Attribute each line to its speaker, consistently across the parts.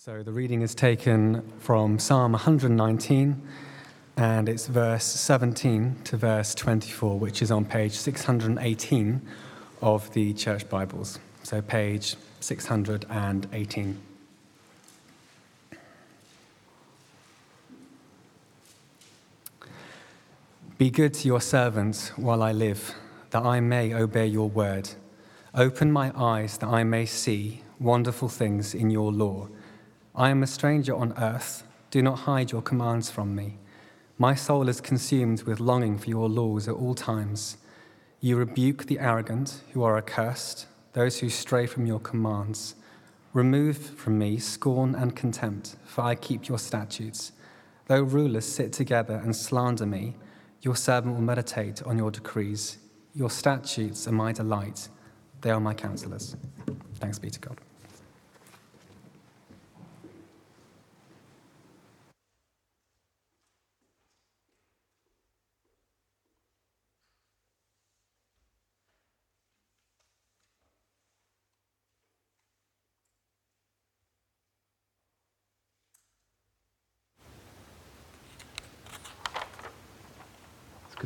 Speaker 1: So the reading is taken from Psalm 119, and it's verse 17 to verse 24, which is on page 618 of the Church Bibles. So page 618. Be good to your servants while I live, that I may obey your word. Open my eyes that I may see wonderful things in your law. I am a stranger on earth. Do not hide your commands from me. My soul is consumed with longing for your laws at all times. You rebuke the arrogant who are accursed, those who stray from your commands. Remove from me scorn and contempt, for I keep your statutes. Though rulers sit together and slander me, your servant will meditate on your decrees. Your statutes are my delight, they are my counselors. Thanks be to God.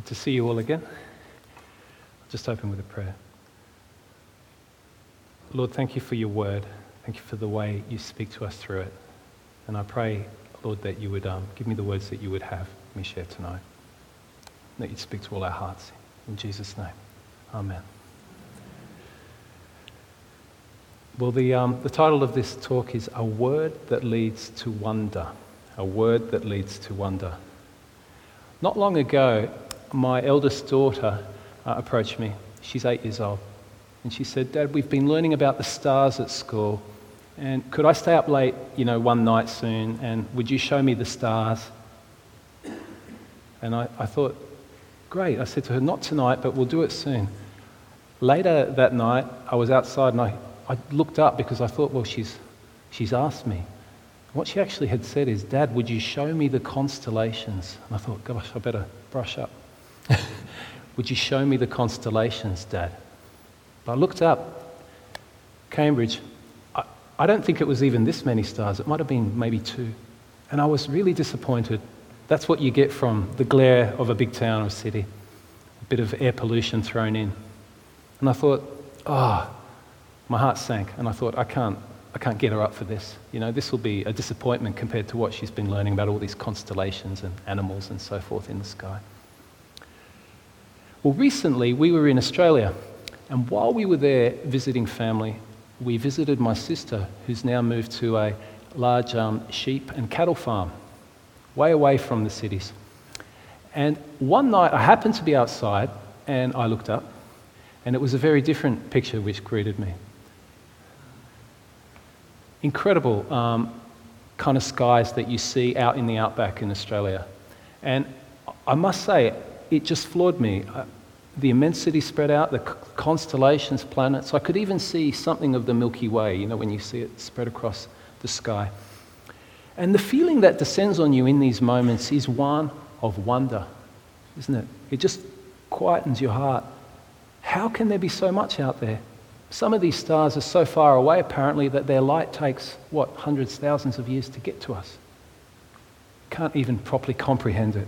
Speaker 2: Good to see you all again. I'll just open with a prayer. Lord, thank you for your word. Thank you for the way you speak to us through it. And I pray, Lord, that you would um, give me the words that you would have me share tonight. That you'd speak to all our hearts. In Jesus' name. Amen. Well, the, um, the title of this talk is A Word That Leads to Wonder. A Word That Leads to Wonder. Not long ago, my eldest daughter uh, approached me. She's eight years old. And she said, Dad, we've been learning about the stars at school. And could I stay up late, you know, one night soon? And would you show me the stars? And I, I thought, great. I said to her, not tonight, but we'll do it soon. Later that night, I was outside and I, I looked up because I thought, well, she's, she's asked me. What she actually had said is, Dad, would you show me the constellations? And I thought, gosh, I better brush up. Would you show me the constellations, Dad? But I looked up Cambridge. I, I don't think it was even this many stars. It might have been maybe two. And I was really disappointed. That's what you get from the glare of a big town or city, a bit of air pollution thrown in. And I thought, oh, my heart sank. And I thought, I can't, I can't get her up for this. You know, this will be a disappointment compared to what she's been learning about all these constellations and animals and so forth in the sky. Well, recently we were in Australia, and while we were there visiting family, we visited my sister, who's now moved to a large um, sheep and cattle farm, way away from the cities. And one night I happened to be outside and I looked up, and it was a very different picture which greeted me. Incredible um, kind of skies that you see out in the outback in Australia. And I must say, it just floored me. The immensity spread out, the constellations, planets. I could even see something of the Milky Way, you know, when you see it spread across the sky. And the feeling that descends on you in these moments is one of wonder, isn't it? It just quietens your heart. How can there be so much out there? Some of these stars are so far away, apparently, that their light takes, what, hundreds, thousands of years to get to us. Can't even properly comprehend it.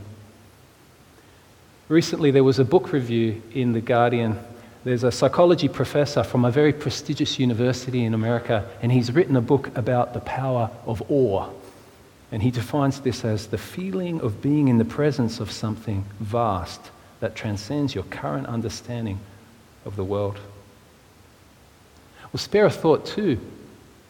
Speaker 2: Recently, there was a book review in The Guardian. There's a psychology professor from a very prestigious university in America, and he's written a book about the power of awe. And he defines this as the feeling of being in the presence of something vast that transcends your current understanding of the world. Well, spare a thought too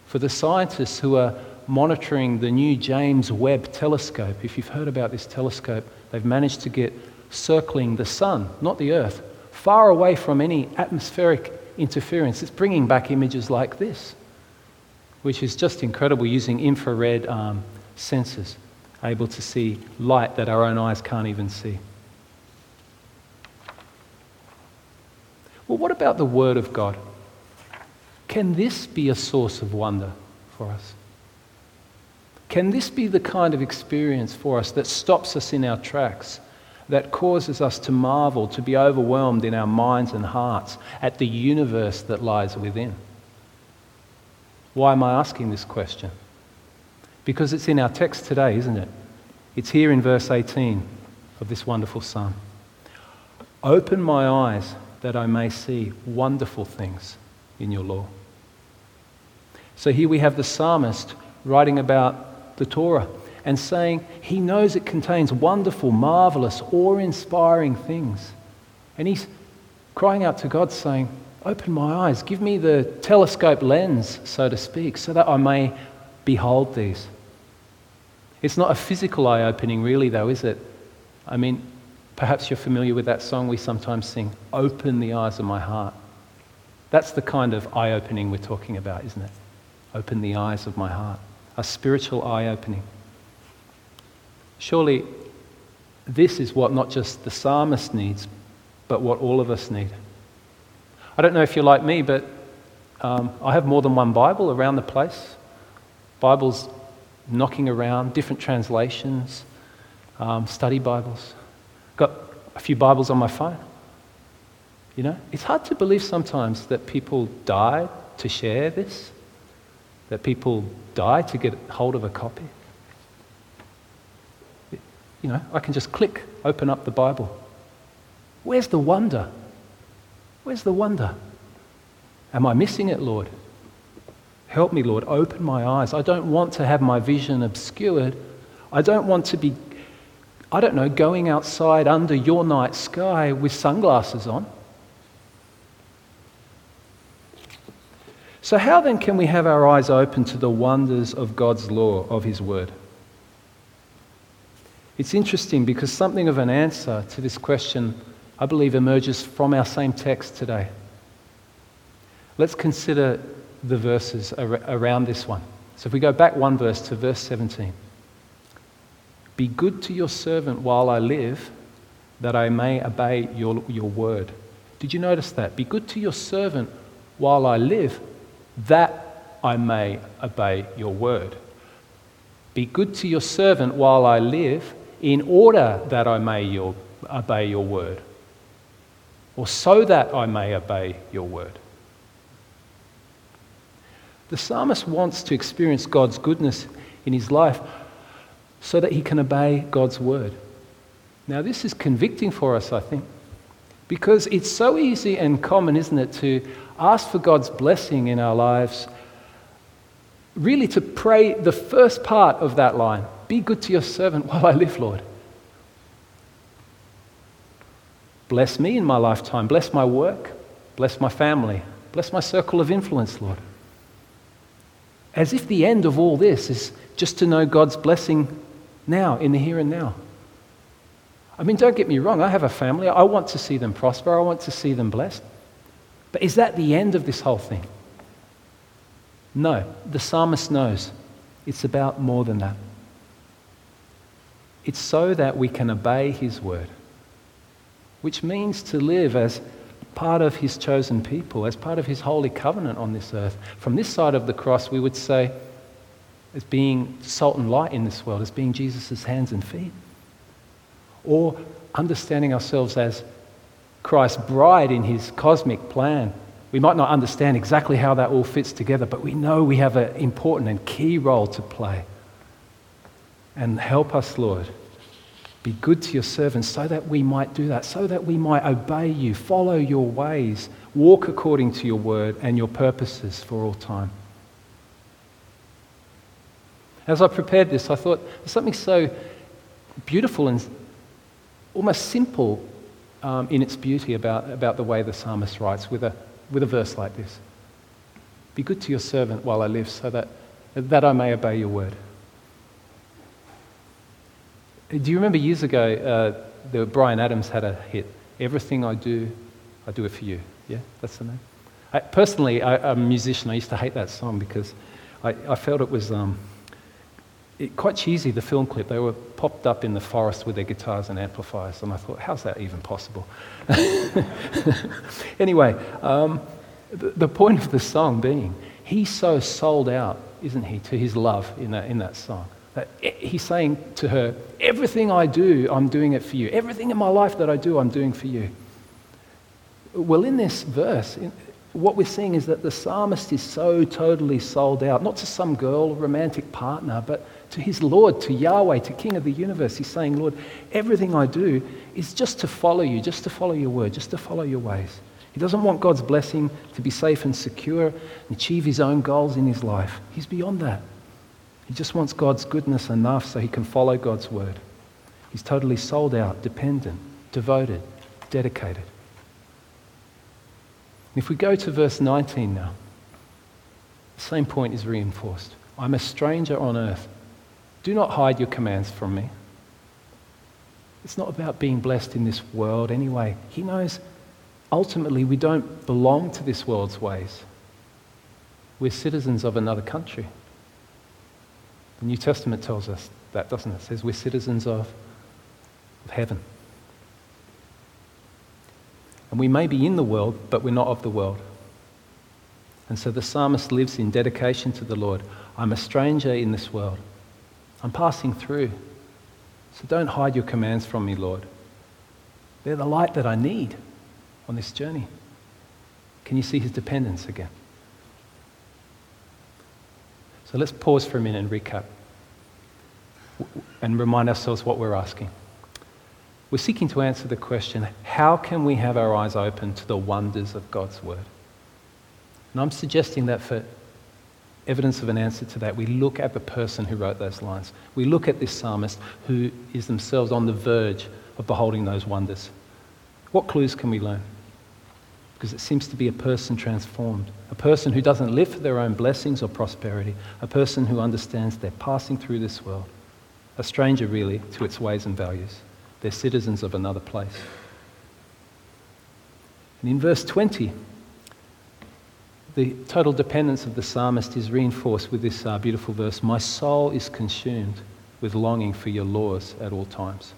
Speaker 2: for the scientists who are monitoring the new James Webb telescope. If you've heard about this telescope, they've managed to get circling the sun, not the earth, far away from any atmospheric interference. It's bringing back images like this, which is just incredible using infrared um, sensors, able to see light that our own eyes can't even see. Well, what about the Word of God? Can this be a source of wonder for us? Can this be the kind of experience for us that stops us in our tracks that causes us to marvel, to be overwhelmed in our minds and hearts at the universe that lies within. Why am I asking this question? Because it's in our text today, isn't it? It's here in verse 18 of this wonderful psalm. Open my eyes that I may see wonderful things in your law. So here we have the psalmist writing about the Torah and saying he knows it contains wonderful, marvelous, awe inspiring things. And he's crying out to God, saying, Open my eyes, give me the telescope lens, so to speak, so that I may behold these. It's not a physical eye opening, really, though, is it? I mean, perhaps you're familiar with that song we sometimes sing, Open the Eyes of My Heart. That's the kind of eye opening we're talking about, isn't it? Open the eyes of my heart. A spiritual eye opening. Surely, this is what not just the psalmist needs, but what all of us need. I don't know if you're like me, but um, I have more than one Bible around the place. Bibles knocking around, different translations, um, study Bibles. Got a few Bibles on my phone. You know, it's hard to believe sometimes that people die to share this, that people die to get hold of a copy. You know, I can just click, open up the Bible. Where's the wonder? Where's the wonder? Am I missing it, Lord? Help me, Lord. Open my eyes. I don't want to have my vision obscured. I don't want to be, I don't know, going outside under your night sky with sunglasses on. So, how then can we have our eyes open to the wonders of God's law, of His Word? It's interesting because something of an answer to this question I believe, emerges from our same text today. Let's consider the verses around this one. So if we go back one verse to verse 17 Be good to your servant while I live, that I may obey your, your word. Did you notice that? Be good to your servant while I live, that I may obey your word. Be good to your servant while I live, in order that I may your, obey your word or so that I may obey your word. The psalmist wants to experience God's goodness in his life so that he can obey God's word. Now, this is convicting for us, I think, because it's so easy and common, isn't it, to ask for God's blessing in our lives, really to pray the first part of that line Be good to your servant while I live, Lord. Bless me in my lifetime. Bless my work. Bless my family. Bless my circle of influence, Lord. As if the end of all this is just to know God's blessing now, in the here and now. I mean, don't get me wrong, I have a family. I want to see them prosper, I want to see them blessed. But is that the end of this whole thing? No, the psalmist knows it's about more than that. It's so that we can obey his word which means to live as part of his chosen people, as part of his holy covenant on this earth. From this side of the cross, we would say, as being salt and light in this world, as being Jesus' hands and feet. Or understanding ourselves as Christ's bride in his cosmic plan. We might not understand exactly how that all fits together, but we know we have an important and key role to play. And help us, Lord, be good to your servants so that we might do that, so that we might obey you, follow your ways, walk according to your word and your purposes for all time. As I prepared this, I thought there's something so beautiful and almost simple um, in its beauty about, about the way the psalmist writes with a, with a verse like this Be good to your servant while I live, so that, that I may obey your word. Do you remember years ago, uh, the, Bryan Adams had a hit, Everything I Do, I Do It For You. Yeah, that's the name. I, personally, I, am a musician. I used to hate that song because I, I felt it was um, it, quite cheesy, the film clip. They were popped up in the forest with their guitars and amplifiers, and I thought, how's that even possible? anyway, um, the, the point of the song being, he's so sold out, isn't he, to his love in that, in that song. Uh, he's saying to her, Everything I do, I'm doing it for you. Everything in my life that I do, I'm doing for you. Well, in this verse, what we're seeing is that the psalmist is so totally sold out, not to some girl or romantic partner, but to his Lord, to Yahweh, to King of the universe. He's saying, Lord, everything I do is just to follow you, just to follow your word, just to follow your ways. He doesn't want God's blessing to be safe and secure and achieve his own goals in his life. He's beyond that. He just wants God's goodness enough so he can follow God's word. He's totally sold out, dependent, devoted, dedicated. If we go to verse 19 now, the same point is reinforced. I'm a stranger on earth. Do not hide your commands from me. It's not about being blessed in this world anyway. He knows ultimately we don't belong to this world's ways. We're citizens of another country. The New Testament tells us that, doesn't it? It says we're citizens of, of heaven. And we may be in the world, but we're not of the world. And so the psalmist lives in dedication to the Lord. I'm a stranger in this world. I'm passing through. So don't hide your commands from me, Lord. They're the light that I need on this journey. Can you see his dependence again? So let's pause for a minute and recap and remind ourselves what we're asking. We're seeking to answer the question how can we have our eyes open to the wonders of God's Word? And I'm suggesting that for evidence of an answer to that, we look at the person who wrote those lines. We look at this psalmist who is themselves on the verge of beholding those wonders. What clues can we learn? Because it seems to be a person transformed, a person who doesn't live for their own blessings or prosperity, a person who understands they're passing through this world, a stranger really to its ways and values. They're citizens of another place. And in verse 20, the total dependence of the psalmist is reinforced with this uh, beautiful verse My soul is consumed with longing for your laws at all times.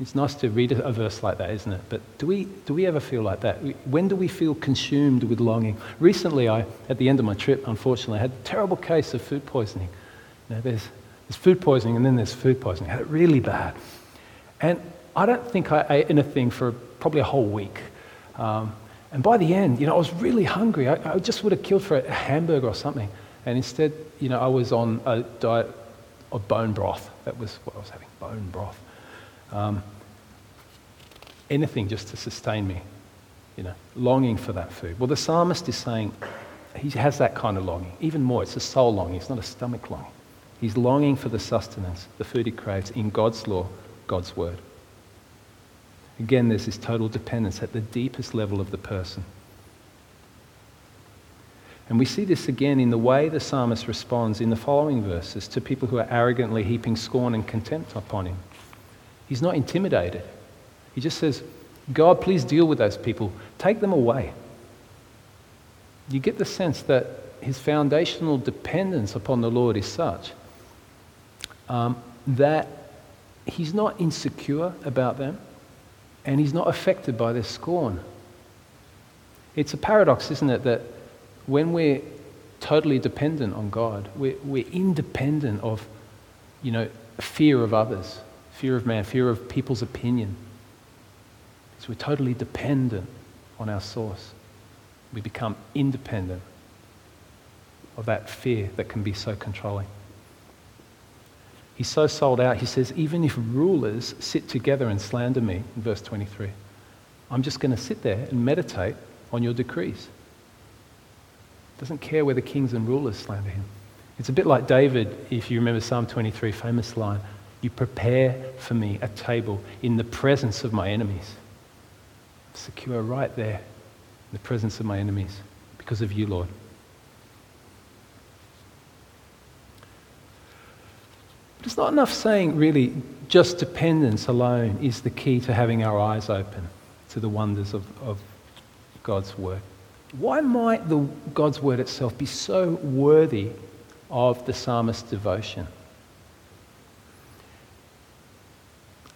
Speaker 2: It's nice to read a verse like that, isn't it? But do we, do we ever feel like that? When do we feel consumed with longing? Recently, I, at the end of my trip, unfortunately, I had a terrible case of food poisoning. You know, there's, there's food poisoning and then there's food poisoning. I had it really bad. And I don't think I ate anything for probably a whole week. Um, and by the end, you know, I was really hungry. I, I just would have killed for a hamburger or something. And instead, you know, I was on a diet of bone broth. That was what I was having, bone broth. Um, anything just to sustain me, you know, longing for that food. Well, the psalmist is saying he has that kind of longing. Even more, it's a soul longing, it's not a stomach longing. He's longing for the sustenance, the food he craves in God's law, God's word. Again, there's this total dependence at the deepest level of the person. And we see this again in the way the psalmist responds in the following verses to people who are arrogantly heaping scorn and contempt upon him. He's not intimidated. He just says, God, please deal with those people. Take them away. You get the sense that his foundational dependence upon the Lord is such um, that he's not insecure about them and he's not affected by their scorn. It's a paradox, isn't it, that when we're totally dependent on God, we're, we're independent of, you know, fear of others, fear of man, fear of people's opinion. So we're totally dependent on our source. We become independent of that fear that can be so controlling. He's so sold out, he says, even if rulers sit together and slander me, in verse 23, I'm just going to sit there and meditate on your decrees. Doesn't care whether kings and rulers slander him. It's a bit like David, if you remember Psalm 23, famous line You prepare for me a table in the presence of my enemies. Secure right there in the presence of my enemies because of you, Lord. But it's not enough saying, really, just dependence alone is the key to having our eyes open to the wonders of, of God's Word. Why might the, God's Word itself be so worthy of the psalmist's devotion?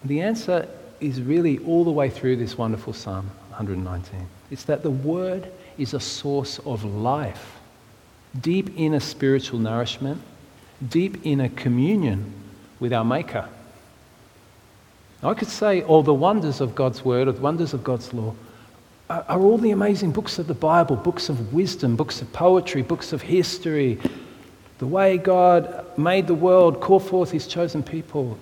Speaker 2: The answer is really all the way through this wonderful Psalm 119. It's that the Word is a source of life, deep inner spiritual nourishment, deep inner communion with our Maker. I could say all the wonders of God's Word, or the wonders of God's law, are, are all the amazing books of the Bible, books of wisdom, books of poetry, books of history, the way God made the world, called forth his chosen people.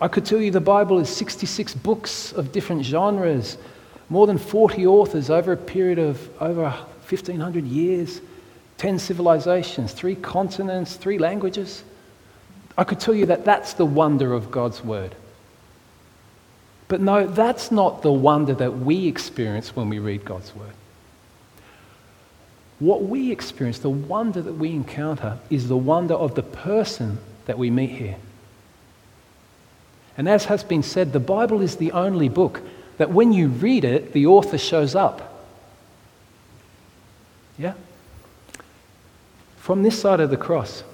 Speaker 2: I could tell you the Bible is 66 books of different genres, more than 40 authors over a period of over 1,500 years, 10 civilizations, three continents, three languages. I could tell you that that's the wonder of God's Word. But no, that's not the wonder that we experience when we read God's Word. What we experience, the wonder that we encounter, is the wonder of the person that we meet here. And as has been said, the Bible is the only book that when you read it, the author shows up. Yeah? From this side of the cross,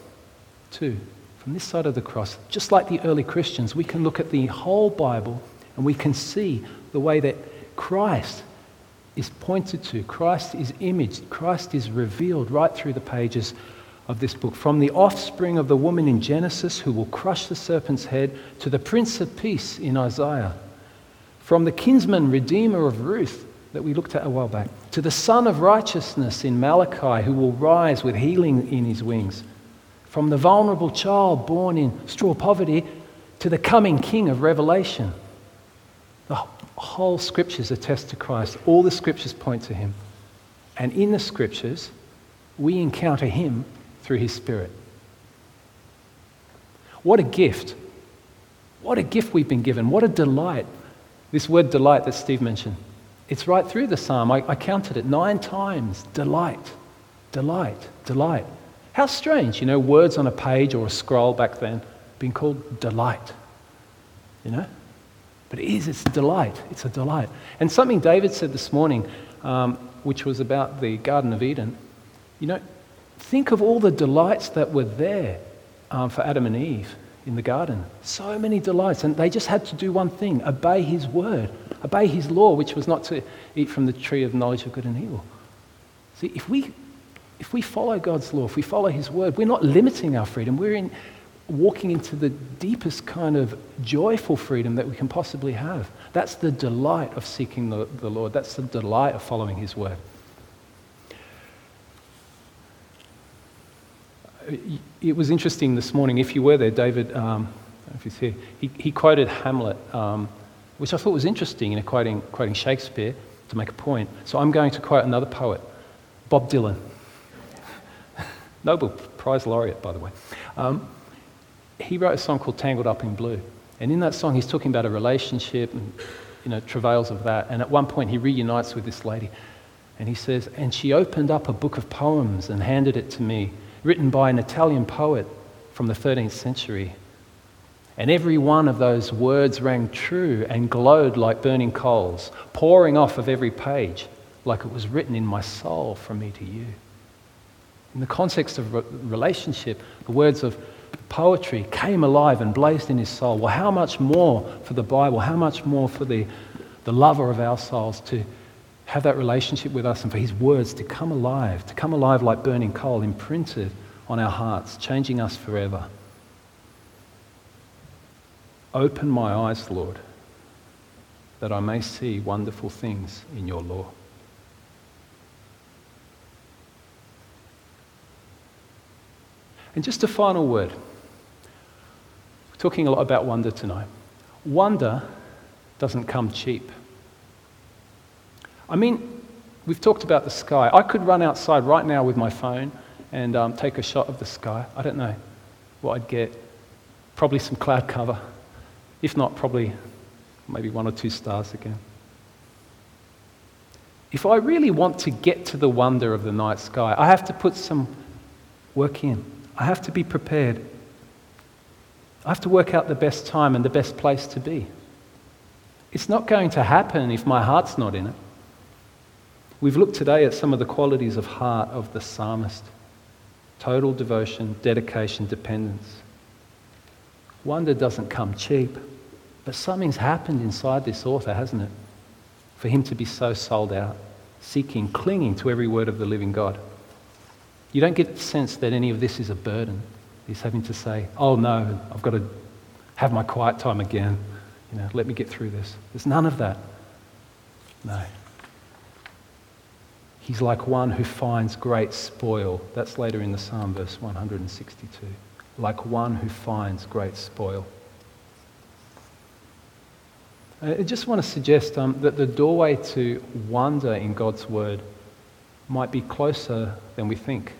Speaker 2: too, from this side of the cross, just like the early Christians, we can look at the whole Bible and we can see the way that Christ is pointed to, Christ is imaged, Christ is revealed right through the pages of this book. From the offspring of the woman in Genesis who will crush the serpent's head to the Prince of Peace in Isaiah. From the kinsman redeemer of Ruth that we looked at a while back to the Sun of Righteousness in Malachi who will rise with healing in his wings. From the vulnerable child born in straw poverty to the coming King of Revelation. The whole scriptures attest to Christ. All the scriptures point to him. And in the scriptures, we encounter him through his Spirit. What a gift. What a gift we've been given. What a delight. This word delight that Steve mentioned. It's right through the psalm. I, I counted it nine times. Delight, delight, delight. How strange, you know, words on a page or a scroll back then being called delight. You know? But it is, it's delight. It's a delight. And something David said this morning, um, which was about the Garden of Eden, you know, think of all the delights that were there um, for Adam and Eve in the garden. So many delights. And they just had to do one thing obey his word, obey his law, which was not to eat from the tree of knowledge of good and evil. See, if we, if we follow God's law, if we follow his word, we're not limiting our freedom. We're in, walking into the deepest kind of joyful freedom that we can possibly have. That's the delight of seeking the, the Lord, that's the delight of following his word. It was interesting this morning, if you were there, David, um, if he's here, he, he quoted Hamlet, um, which I thought was interesting in quoting, quoting Shakespeare to make a point. So I'm going to quote another poet, Bob Dylan. Nobel Prize laureate, by the way. Um, he wrote a song called Tangled Up in Blue. And in that song, he's talking about a relationship and you know, travails of that. And at one point, he reunites with this lady. And he says, And she opened up a book of poems and handed it to me, written by an Italian poet from the 13th century. And every one of those words rang true and glowed like burning coals, pouring off of every page like it was written in my soul from me to you. In the context of relationship, the words of poetry came alive and blazed in his soul. Well, how much more for the Bible? How much more for the, the lover of our souls to have that relationship with us and for his words to come alive, to come alive like burning coal, imprinted on our hearts, changing us forever. Open my eyes, Lord, that I may see wonderful things in your law. And just a final word. We're talking a lot about wonder tonight. Wonder doesn't come cheap. I mean, we've talked about the sky. I could run outside right now with my phone and um, take a shot of the sky. I don't know what I'd get. Probably some cloud cover. If not, probably maybe one or two stars again. If I really want to get to the wonder of the night sky, I have to put some work in. I have to be prepared. I have to work out the best time and the best place to be. It's not going to happen if my heart's not in it. We've looked today at some of the qualities of heart of the psalmist total devotion, dedication, dependence. Wonder doesn't come cheap, but something's happened inside this author, hasn't it? For him to be so sold out, seeking, clinging to every word of the living God. You don't get the sense that any of this is a burden. He's having to say, oh no, I've got to have my quiet time again. You know, let me get through this. There's none of that. No. He's like one who finds great spoil. That's later in the Psalm, verse 162. Like one who finds great spoil. I just want to suggest um, that the doorway to wonder in God's Word might be closer than we think.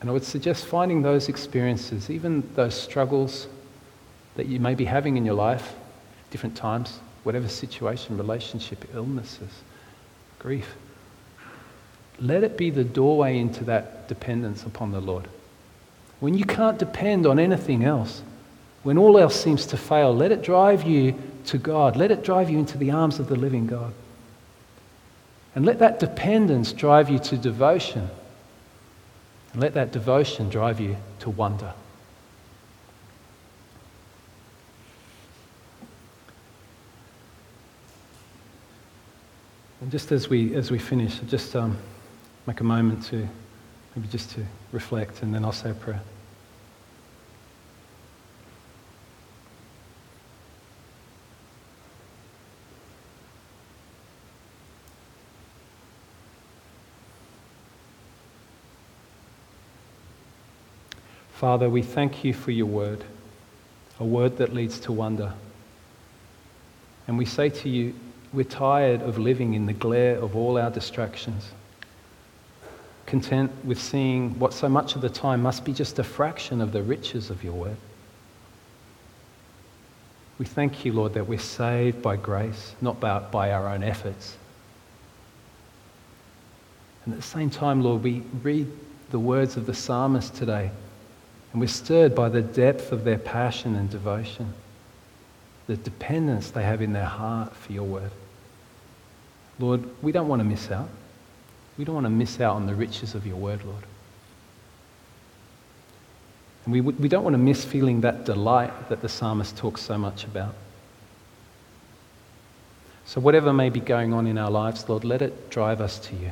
Speaker 2: And I would suggest finding those experiences, even those struggles that you may be having in your life, different times, whatever situation, relationship, illnesses, grief. Let it be the doorway into that dependence upon the Lord. When you can't depend on anything else, when all else seems to fail, let it drive you to God. Let it drive you into the arms of the living God. And let that dependence drive you to devotion. And let that devotion drive you to wonder. And just as we, as we finish, just um, make a moment to maybe just to reflect, and then I'll say a prayer. Father, we thank you for your word, a word that leads to wonder. And we say to you, we're tired of living in the glare of all our distractions, content with seeing what so much of the time must be just a fraction of the riches of your word. We thank you, Lord, that we're saved by grace, not by, by our own efforts. And at the same time, Lord, we read the words of the psalmist today and we're stirred by the depth of their passion and devotion, the dependence they have in their heart for your word. Lord, we don't want to miss out. We don't want to miss out on the riches of your word, Lord. And we, we don't want to miss feeling that delight that the psalmist talks so much about. So, whatever may be going on in our lives, Lord, let it drive us to you,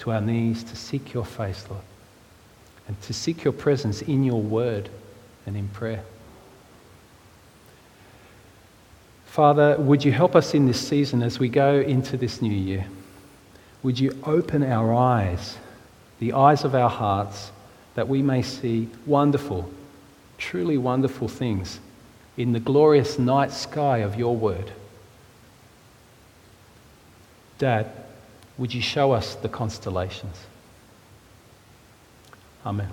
Speaker 2: to our knees, to seek your face, Lord and to seek your presence in your word and in prayer. Father, would you help us in this season as we go into this new year? Would you open our eyes, the eyes of our hearts, that we may see wonderful, truly wonderful things in the glorious night sky of your word? Dad, would you show us the constellations? Amen.